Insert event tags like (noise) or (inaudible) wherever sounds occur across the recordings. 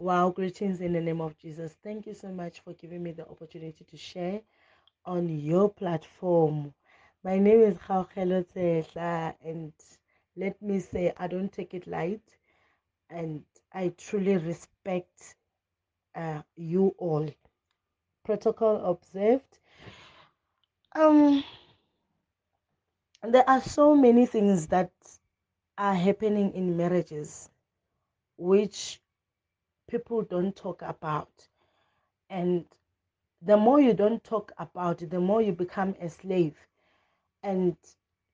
Wow, greetings in the name of Jesus. Thank you so much for giving me the opportunity to share on your platform. My name is Khaokelo Tsehla, and let me say I don't take it light, and I truly respect uh, you all. Protocol observed. Um, there are so many things that are happening in marriages, which people don't talk about. And the more you don't talk about it, the more you become a slave. And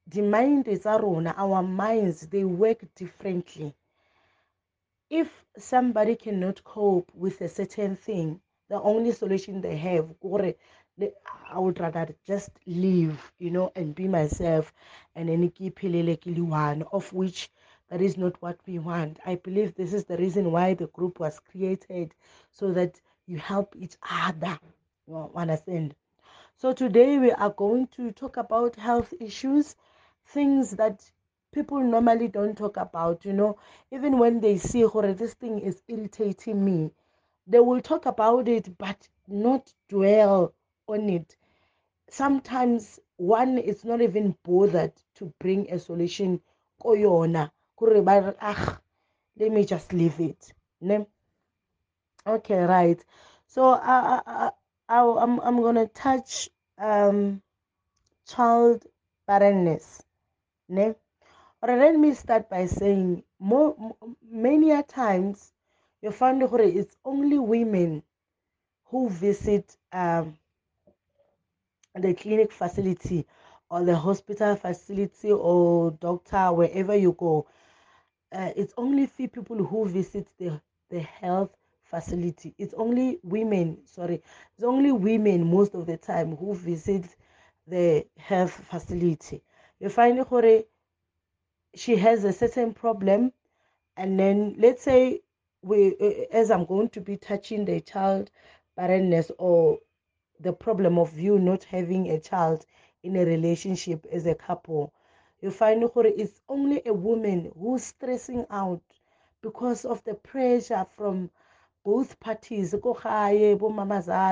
the mind is our minds, they work differently. If somebody cannot cope with a certain thing, the only solution they have, or I would rather just leave, you know, and be myself and then keep one, of which that is not what we want. I believe this is the reason why the group was created so that you help each other. You understand? So today we are going to talk about health issues, things that people normally don't talk about, you know, even when they see or this thing is irritating me, they will talk about it but not dwell on it. Sometimes one is not even bothered to bring a solution koyona ah let me just leave it ne? okay right so I, I, I, I'm, I'm gonna touch um, child barrenness ne? or let me start by saying more, many a times you find it's only women who visit um, the clinic facility or the hospital facility or doctor wherever you go uh, it's only few people who visit the the health facility. It's only women sorry. It's only women most of the time who visit the health facility. You find Hore, she has a certain problem and then let's say we uh, as i'm going to be touching the child barrenness or the problem of you not having a child in a relationship as a couple you find it's only a woman who's stressing out because of the pressure from both parties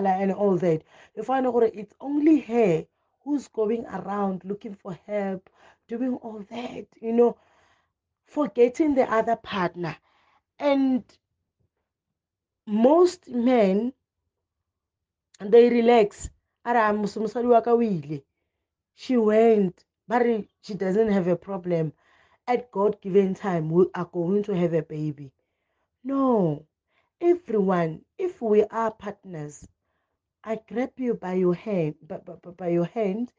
and all that. You find it's only her who's going around looking for help doing all that you know forgetting the other partner. And most men they relax. She went but she doesn't have a problem at god given time we are going to have a baby. No. Everyone if we are partners i grab you by your hand by, by, by your hand.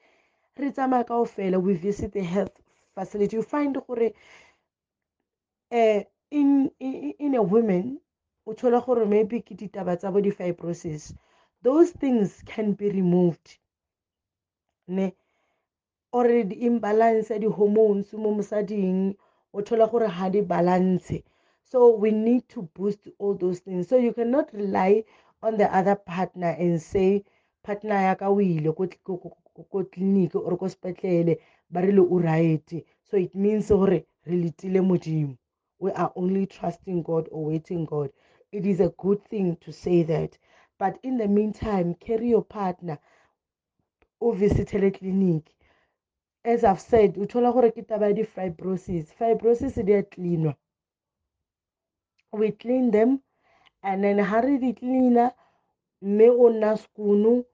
We visit the health facility. You find uh, in, in, in a woman o thola gore maybe ke ditaba tsa bo di-fibrosis. Those things can be removed. Ne or di-imbalance di-hormones mo mosading o thola gore ha di balance. So we need to boost all those things. So you cannot rely on the other partner and say partner ya ka o ile ko tleliniki or ko sepetlele ba rile o right. So it means gore re letile modimo. We are only trusting god or waiting god. It is a good thing to say that. But in the meantime carry your partner. O visitele clinic as i've said uthola gore ke taba ya di-fibrosis. Fibrosis di a cleanwa. We clean them and then ha re di cleana mme o nna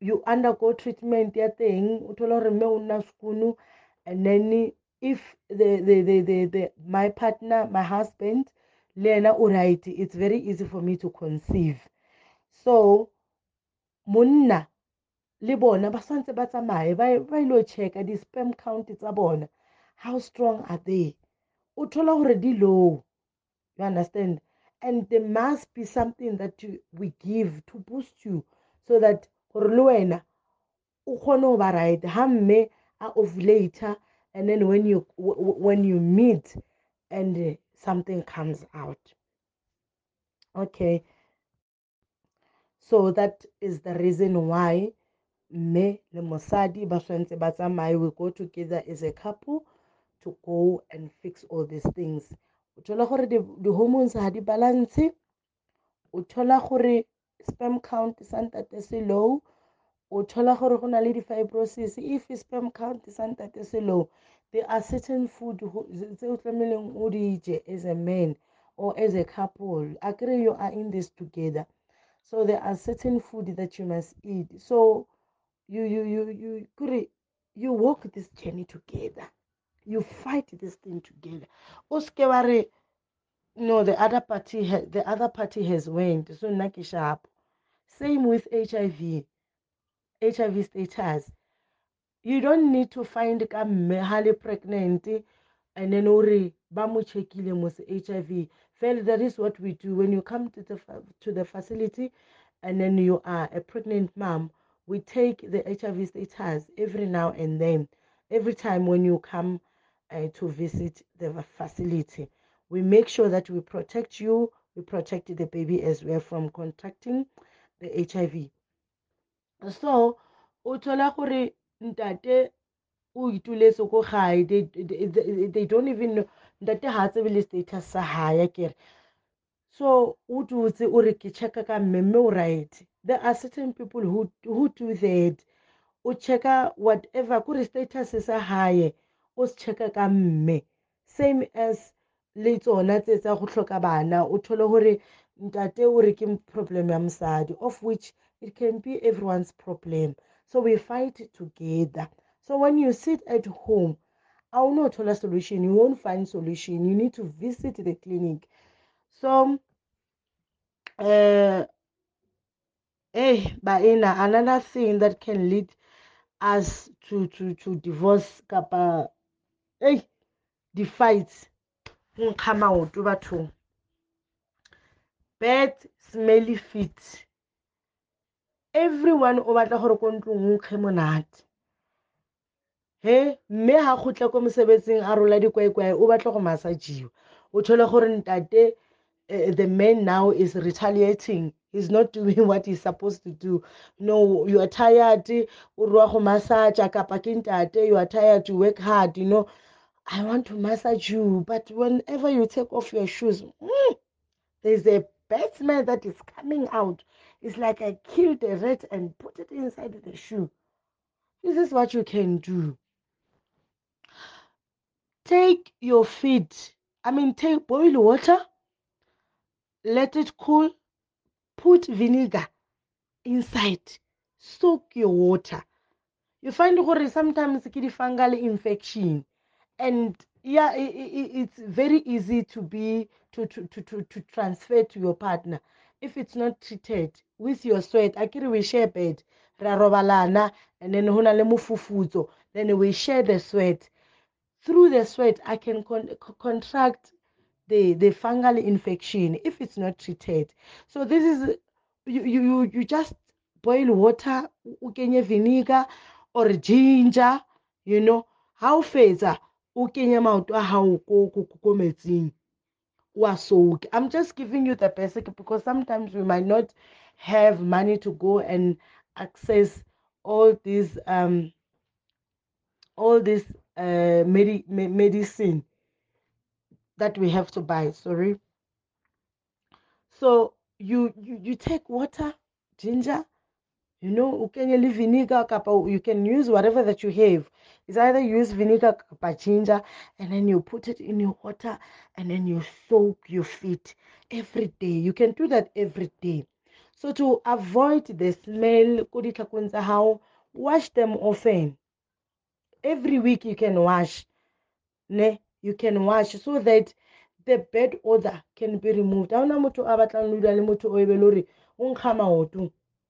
you undergo treatment ya teng o thola gore mme o nna and then if the, the, the, the, the, my partner my husband le ena o right it's very easy for me to conceive. So monna le bona ba swantse ba tsamaye ba ilo checka di-sperm count tsa bona. How strong are they? O thola gore di low. You understand? And there must be something that we give to boost you so that gore le wena o kgone go ba right. Ha mme a ovulator and then when you when you meet and something comes out. Okay? So that is the reason why mme le mosadi ba swantse ba tsamaye we go together as a couple to go and fix all these things. O thola gore di-hormones ga di balance o thola gore sperm count sa ntate se low o thola gore go na le di-fibrosis. If sperm count sa ntate se low there are certain food tse o tlameleng o di je as a man or as a couple. Agree you are in this together. So there are certain food that you must eat. So you you you you could you walk this journey together. You fight this thing together. Uske no the other party the other party has went. So nna ke sharp same with hiv hiv status. You don't need to find ka ha le pregnant and then ore ba mo mo hiv well that is what we do. When you come to the to the facility and then you are a pregnant mom we take the hiv status every now and then. Every time when you come uh, to visit the facility. We make sure that we protect you. We protect the baby as well from contracting the hiv so o thola they, don't even know. Ntate ha tsebe le status so o dutse o re ke checka ka o right there are certain people who, who do that. O checka whatever kore status sa hae o se checka ka mme. Same as le tsona tse tsa go tlhoka bana o thole gore ntate o re ke problem ya mosadi of which it can be everyone's problem. So we fight together. So when you sit at home awunothola solution you won't find solution. You need to visit the clinic so uh hey baena another thing that can lead us to to to divorce kapa hey di-fights go nkga maoto bathong. Bad smelly feet. Everyone o batla gore ko ntlong o nkge monate. He mme ha kgotla ko mosebetsing a rola dikwaekwae o batla go masajiwa o thole gore ntate uh, the man now is retaliating. He's not (laughs) doing what he's supposed to do. No you are tired go massage you are tired to work hard you know. I want to massage you but whenever you take off your shoes mm, there's a bad smell that is coming out. It's like i killed a rat and put it inside the shoe. This is what you can do. Take your feet i mean take boil water let it cool. Put vinegar inside. Soak your water. You find gore sometimes ke di-fungal infection. And yeah it, it, it's very easy to be to, to, to, to, to transfer to your partner. If it's not treated with your sweat kere we share bed ra robalana and then then we share the sweat. Through the sweat i can con contract the the fungal infection if it's not treated. So this is you you you just boil water o kenye vinegar or ginger you know. Ha o fetsa o kenye maoto ko wa soak. I'm just giving you the basic because sometimes we might not have money to go and access all these um all this uh medi medicine that we have to buy sorry. So you you, you take water ginger you know ukenye le vinegar you can use whatever that you have. Is either use vinegar kapa ginger and then you put it in your water and then you soak your feet every day. You can do that every day. So to avoid the smell ko ditlhakong tsa wash them often. Every week you can wash ne you can wash so that the bad odor can be removed.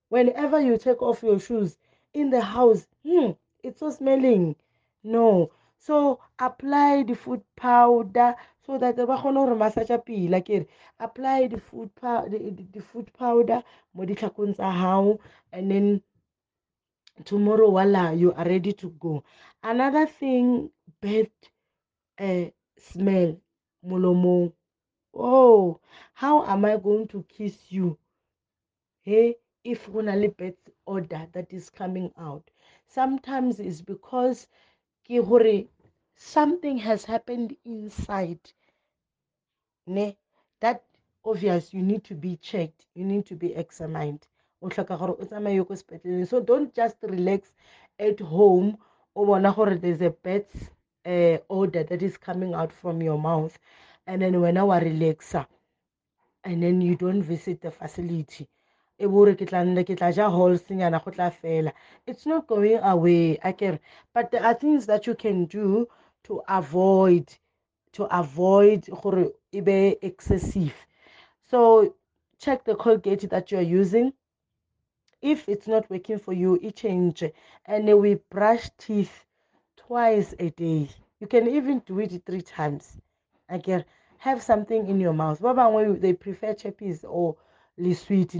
Whenever you take off your shoes in the house hmm, it's so smelling. No. So apply the food powder so that ba kgone gore massage pila kere apply the food, the, the food powder mo ditlhakong tsa gago and then tomorrow voila you are ready to go. Another thing uh, smell molomong. Oh how am i going to kiss you? Hey if a bad odor that is coming out. Sometimes it's because something has happened inside ne? That obvious you need to be checked you need to be examined. So don't just relax at home o bona gore there's a bad uh, odor that is coming out from your mouth and then when wa relaxa and then you don't visit the facility. It's not going away akere but there are things that you can do to avoid to avoid excessive. So check the colgate that you are using. If it's not working for you it change. And we brush teeth twice a day. You can even do it three times. Again have something in your mouth. Ba bangwe they prefer chappies or le sweet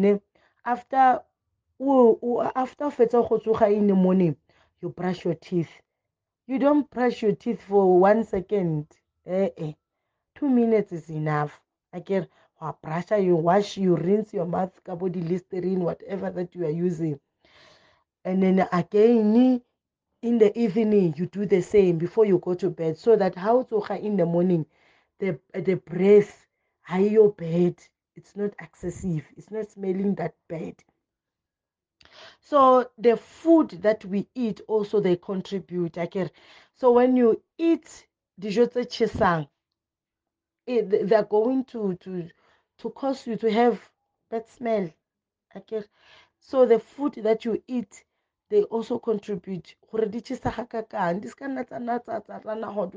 after after fetsa in the morning you brush your teeth. You don't brush your teeth for one second. Eh, eh. two minutes is enough. Again wa brush you wash you rinse your mouth ka bo listerine whatever that you are using. And then again in the evening you do the same before you go to bed so that how to in the morning the the breath your bed. It's not excessive. It's not smelling that bad. So the food that we eat also they contribute okay so when you eat dijo tse chesang they're going to to to cause you to have bad smell okay so the food that you eat they also contribute gore di chisa ga kakang di se ka nna tsa tsa tsa tsa nago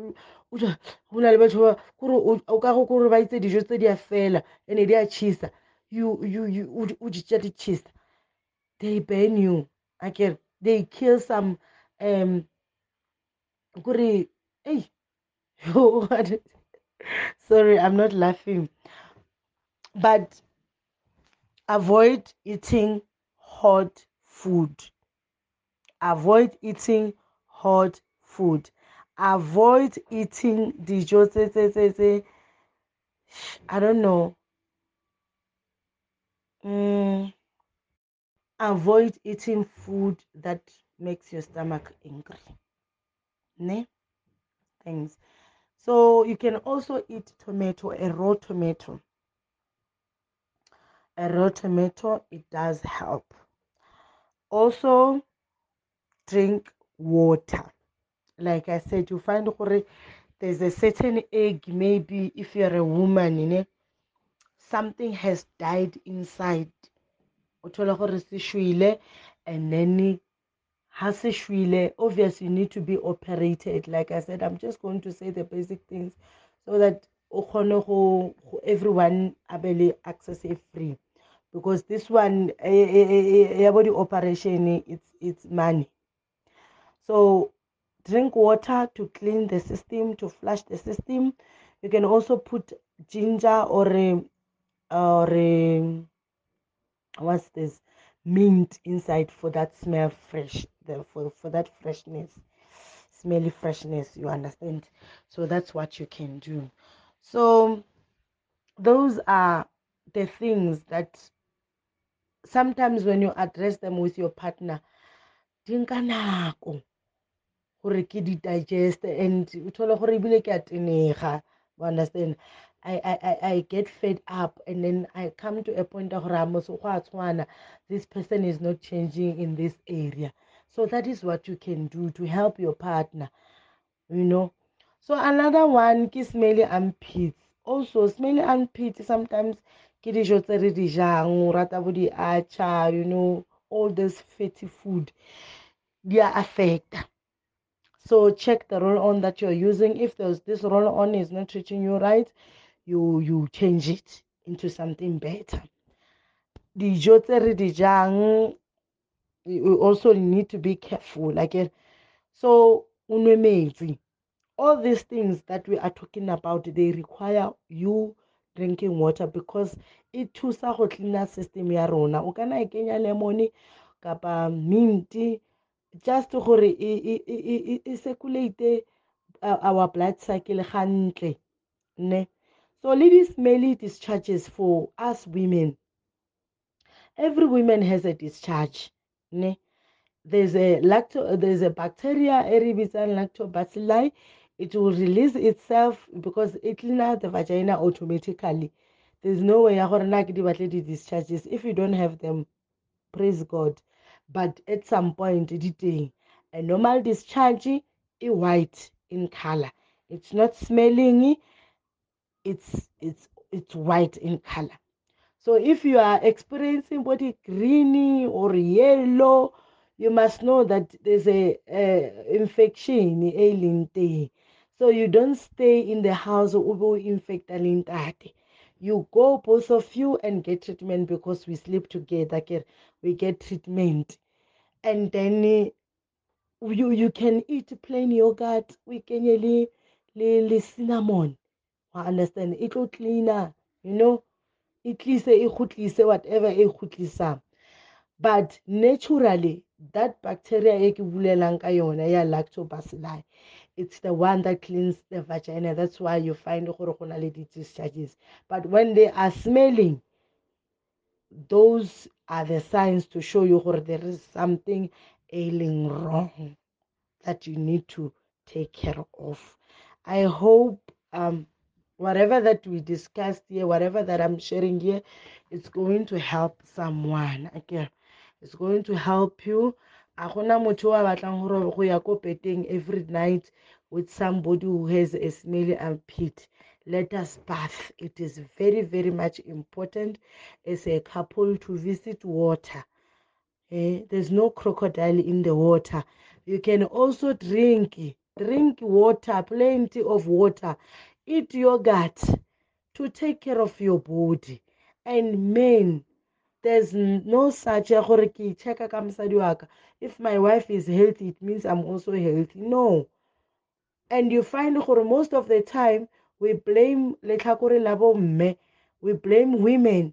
go na le batho ba kore o ka go kore ba itse dijo tse di a fela ene di a chisa you you you o di tša di chisa they burn you okay they kill some um kore hey (laughs) sorry i'm not laughing. But avoid eating hot food avoid eating hot food. Avoid eating tse i don't know. Mm, avoid eating food that makes your stomach angry. Ne? Things so you can also eat tomato a raw tomato. A raw tomato it does help. Also drink water. Like i said you find there's a certain egg maybe if you're a woman you know something has died inside. And then obviously you need to be operated. Like i said i'm just going to say the basic things so that everyone able access it free. Because this one yeah body operation it's it's money so drink water to clean the system to flush the system. You can also put ginger or or what's this? Mint inside for that smell fresh the, for, for that freshness smelly freshness you understand? So that's what you can do. So those are the things that sometimes when you address them with your partner gore ke di digest and o thole gore ebile ke a tenega understand I, I, I get fed up and then I come to a point of this person is not changing in this area. So that is what you can do to help your partner, you know. So another one, ki smelly armpits. Also, smelly sometimes bo di acha you know all this fatty food they are affect so check the roll on that you're using. If there's this roll on is not treating you right you you change it into something better. Di jang you also need to be careful like it so all these things that we are talking about they require you drinking water because e thusa go cleana system ya rona. O kana kenya kapa mint just gore e circulate our blood cycle gantle ne? So le smelly discharges for us women. Every woman has a discharge ne? There's a lacto there's a bacteria eribitsan lactobacilli it will release itself because it cleans the vagina automatically. There's no way ya gore na ke di batle di-discharges. If you don't have them praise god but at some point di teng a normal discharge e white in color it's not smelling it's it's it's white in color so if you are experiencing body green or yellow you must know that there's a, a infection ailing thing so you don't stay in the house ube infecta lintate you go both of you and get treatment because we sleep together we get treatment and then uh, you you can eat plain yogurt we kenye le le le cinnamon. Wa understand? It will cleaner you know? It tlise e whatever e khutlisang but naturally that bacteria e ya lactobacilli it's the one that cleans the vagina. That's why you find gore go na discharges. But when they are smelling those are the signs to show you gore there is something ailing wrong that you need to take care of. I hope um, whatever that we discussed here whatever that i'm sharing here it's going to help someone okay? It's going to help you. A gona motho wa batlang gore go ya ko peteng every night with somebody who has a smelly armpit let us bath. It is very very much important as a couple to visit water. Eh? there's no crocodile in the water. You can also drink drink water plenty of water. Eat yogurt to take care of your body. And men there's no such if my wife is healthy it means i'm also healthy. No. And you find most of the time we blame letlhakore la bomme we blame women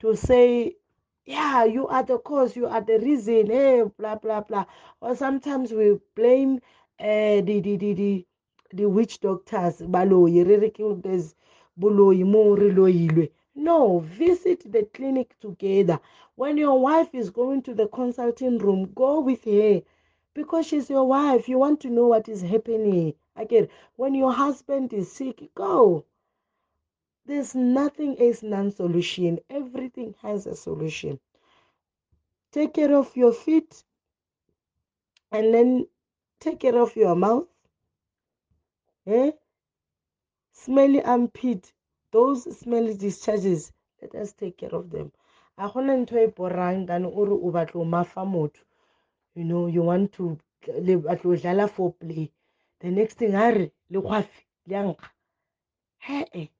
to say yeah you are the cause you are the reason hey blah blah blah or sometimes we blame uh, the, the, the, the, the witch doctors baloyi re re ke there's boloyi mo re loilwe no, visit the clinic together. When your wife is going to the consulting room, go with her because she's your wife. You want to know what is happening. Again, when your husband is sick, go. There's nothing is non solution, everything has a solution. Take care of your feet and then take care of your mouth. Eh? Smelly armpit, those smelly discharges let us take care of them a you know you want to le batlo dlala for play the next thing a re le kgwafi le a nkga. Hee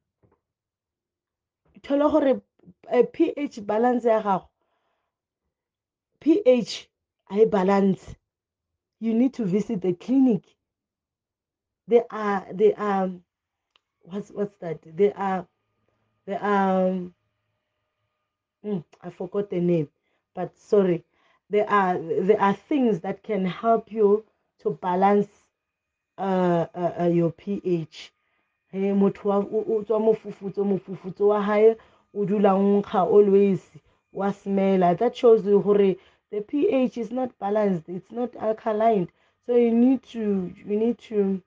thola gore eh, ph balance ya gago. Ph a e balance. You need to visit the clinic. They are they are what's what's that? They are they are mm, I forgot the name, but sorry, there are there are things that can help you to balance uh, uh, uh your pH. Hey, motho o tswa mofufutso mofufutso wa hae o dula nkga always wa smela that shows you hore the pH is not balanced it's not alkaline. So you need to you need to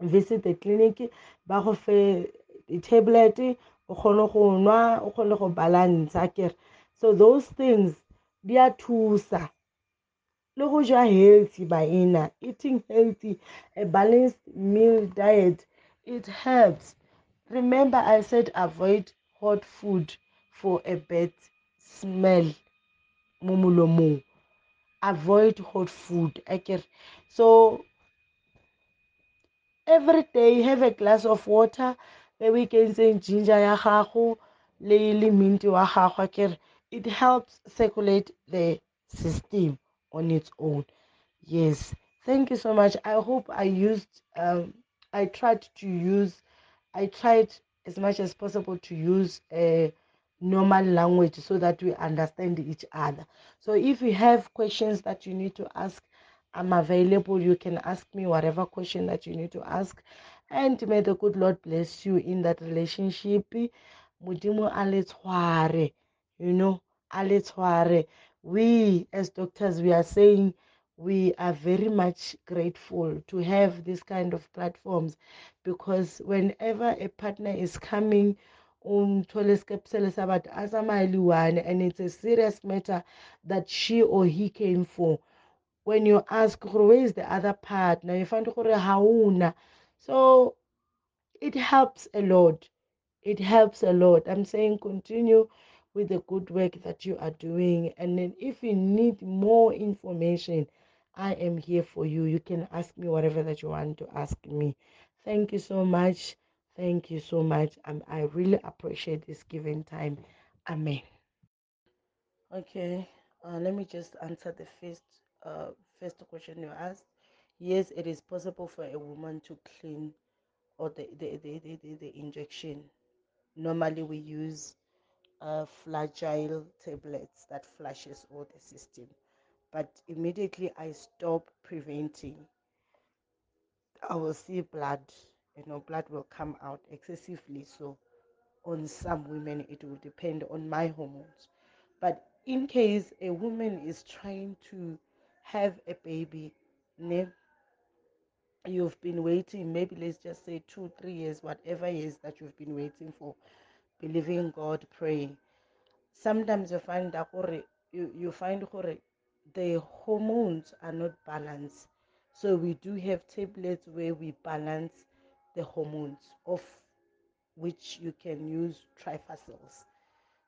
visit the clinic ba go fe tablet o kgone go nwa o kgone go balance kere. So those things di a thusa le go ja healthy baena eating healthy a balanced meal diet it helps. Remember i said avoid hot food for a bad smell. Mo molomong avoid hot food akere. So every day have a glass of water. E o ikentseng ginger ya gago le le minty wa gago it helps circulate the system on its own. Yes. Thank you so much. I hope i used um, i tried to use i tried as much as possible to use a normal language so that we understand each other. So if you have questions that you need to ask i'm available. You can ask me whatever question that you need to ask. And may the good lord bless you in that relationship. You know a we as doctors we are saying we are very much grateful to have this kind of platforms because whenever a partner is coming umthole isikepsele sabantu asamaliwane and it's a serious matter that she or he came for. When you ask where is the other part now you find hauna. So it helps a lot. It helps a lot. I'm saying continue with the good work that you are doing and then if you need more information i am here for you you can ask me whatever that you want to ask me thank you so much Thank you so much. Um, I really appreciate this given time. Amen. Okay, uh, let me just answer the first uh, first question you asked. Yes, it is possible for a woman to clean or the the, the, the, the, the injection. Normally we use uh, flagyl tablets that flushes all the system. But immediately I stop preventing, I will see blood you know blood will come out excessively. So on some women it will depend on my hormones. But in case a woman is trying to have a baby you've been waiting maybe let's just say two three years whatever years that you've been waiting for believing god praying. Sometimes you find that you, you find the hormones are not balanced. So we do have tablets where we balance the hormones of which you can use trifacils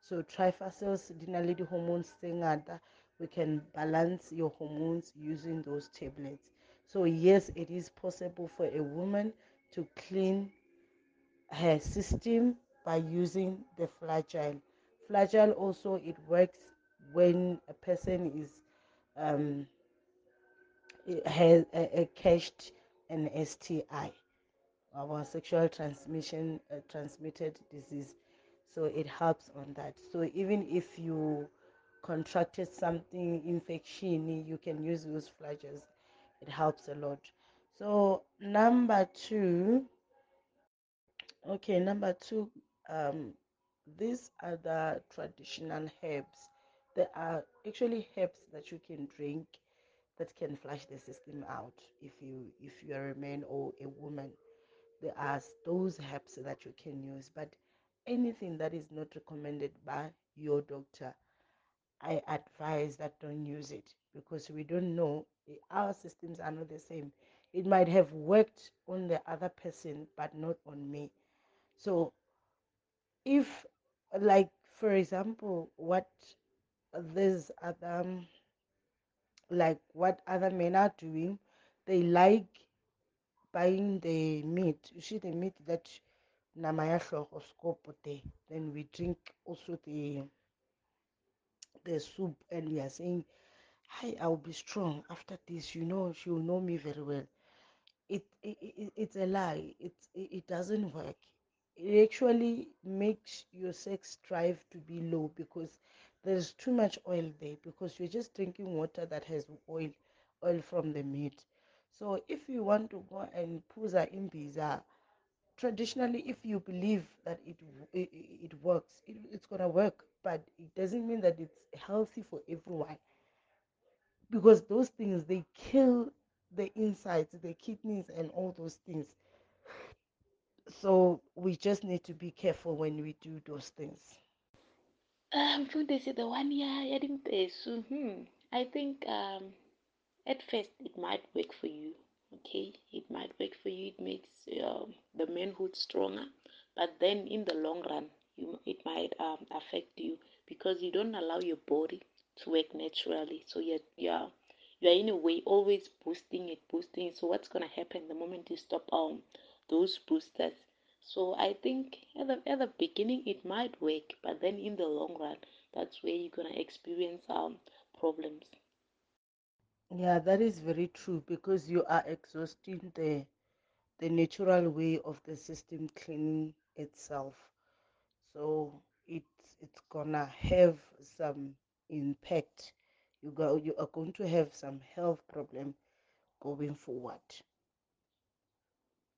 so trifacils dinale di hormones tse ngata we can balance your hormones using those tablets. So yes it is possible for a woman to clean her system by using the flagyl flagyl also it works when a person is um, has a, a cached an sti our sexual transmission uh, transmitted disease. So it helps on that. So even if you contracted something infection you can use those flagyls it helps a lot. So number two okay number two um these are the traditional herbs there are actually herbs that you can drink that can flush the system out if you if you are a man or a woman. There are those herbs that you can use but anything that is not recommended by your doctor i advise that don't use it because we don't know our systems are not the same. It might have worked on the other person but not on me. So if like for example what these other like what other men are doing they like buying the meat. You see the meat that nama ya then we drink also the the soup and we are saying hi i'll be strong after this. You know she will know me very well. It, it, it it's a lie. It, it it doesn't work it actually makes your sex drive to be low because there's too much oil there because you're just drinking water that has oil oil from the meat. So if you want to go and puza imbiza traditionally if you believe that it it, it works it, it's gonna work but it doesn't mean that it's healthy for everyone because those things they kill the insides the kidneys and all those things so we just need to be careful when we do those things. Um mfundisi the one year yadimpesu hmm. I think um at first it might work for you okay? It might work for you. It makes uh, the manhood stronger. But then in the long run you, it might um, affect you because you don't allow your body to work naturally. So you're, you're in a way always boosting it boosting so what's to happen the moment you stop um those boosters. So i think at the, at the beginning it might work but then in the long run that's where you're going to experience um problems. Yeah that is very true because you are exhausting the the natural way of the system cleaning itself. So it's it's gonna have some impact. You go you are going to have some health problem going forward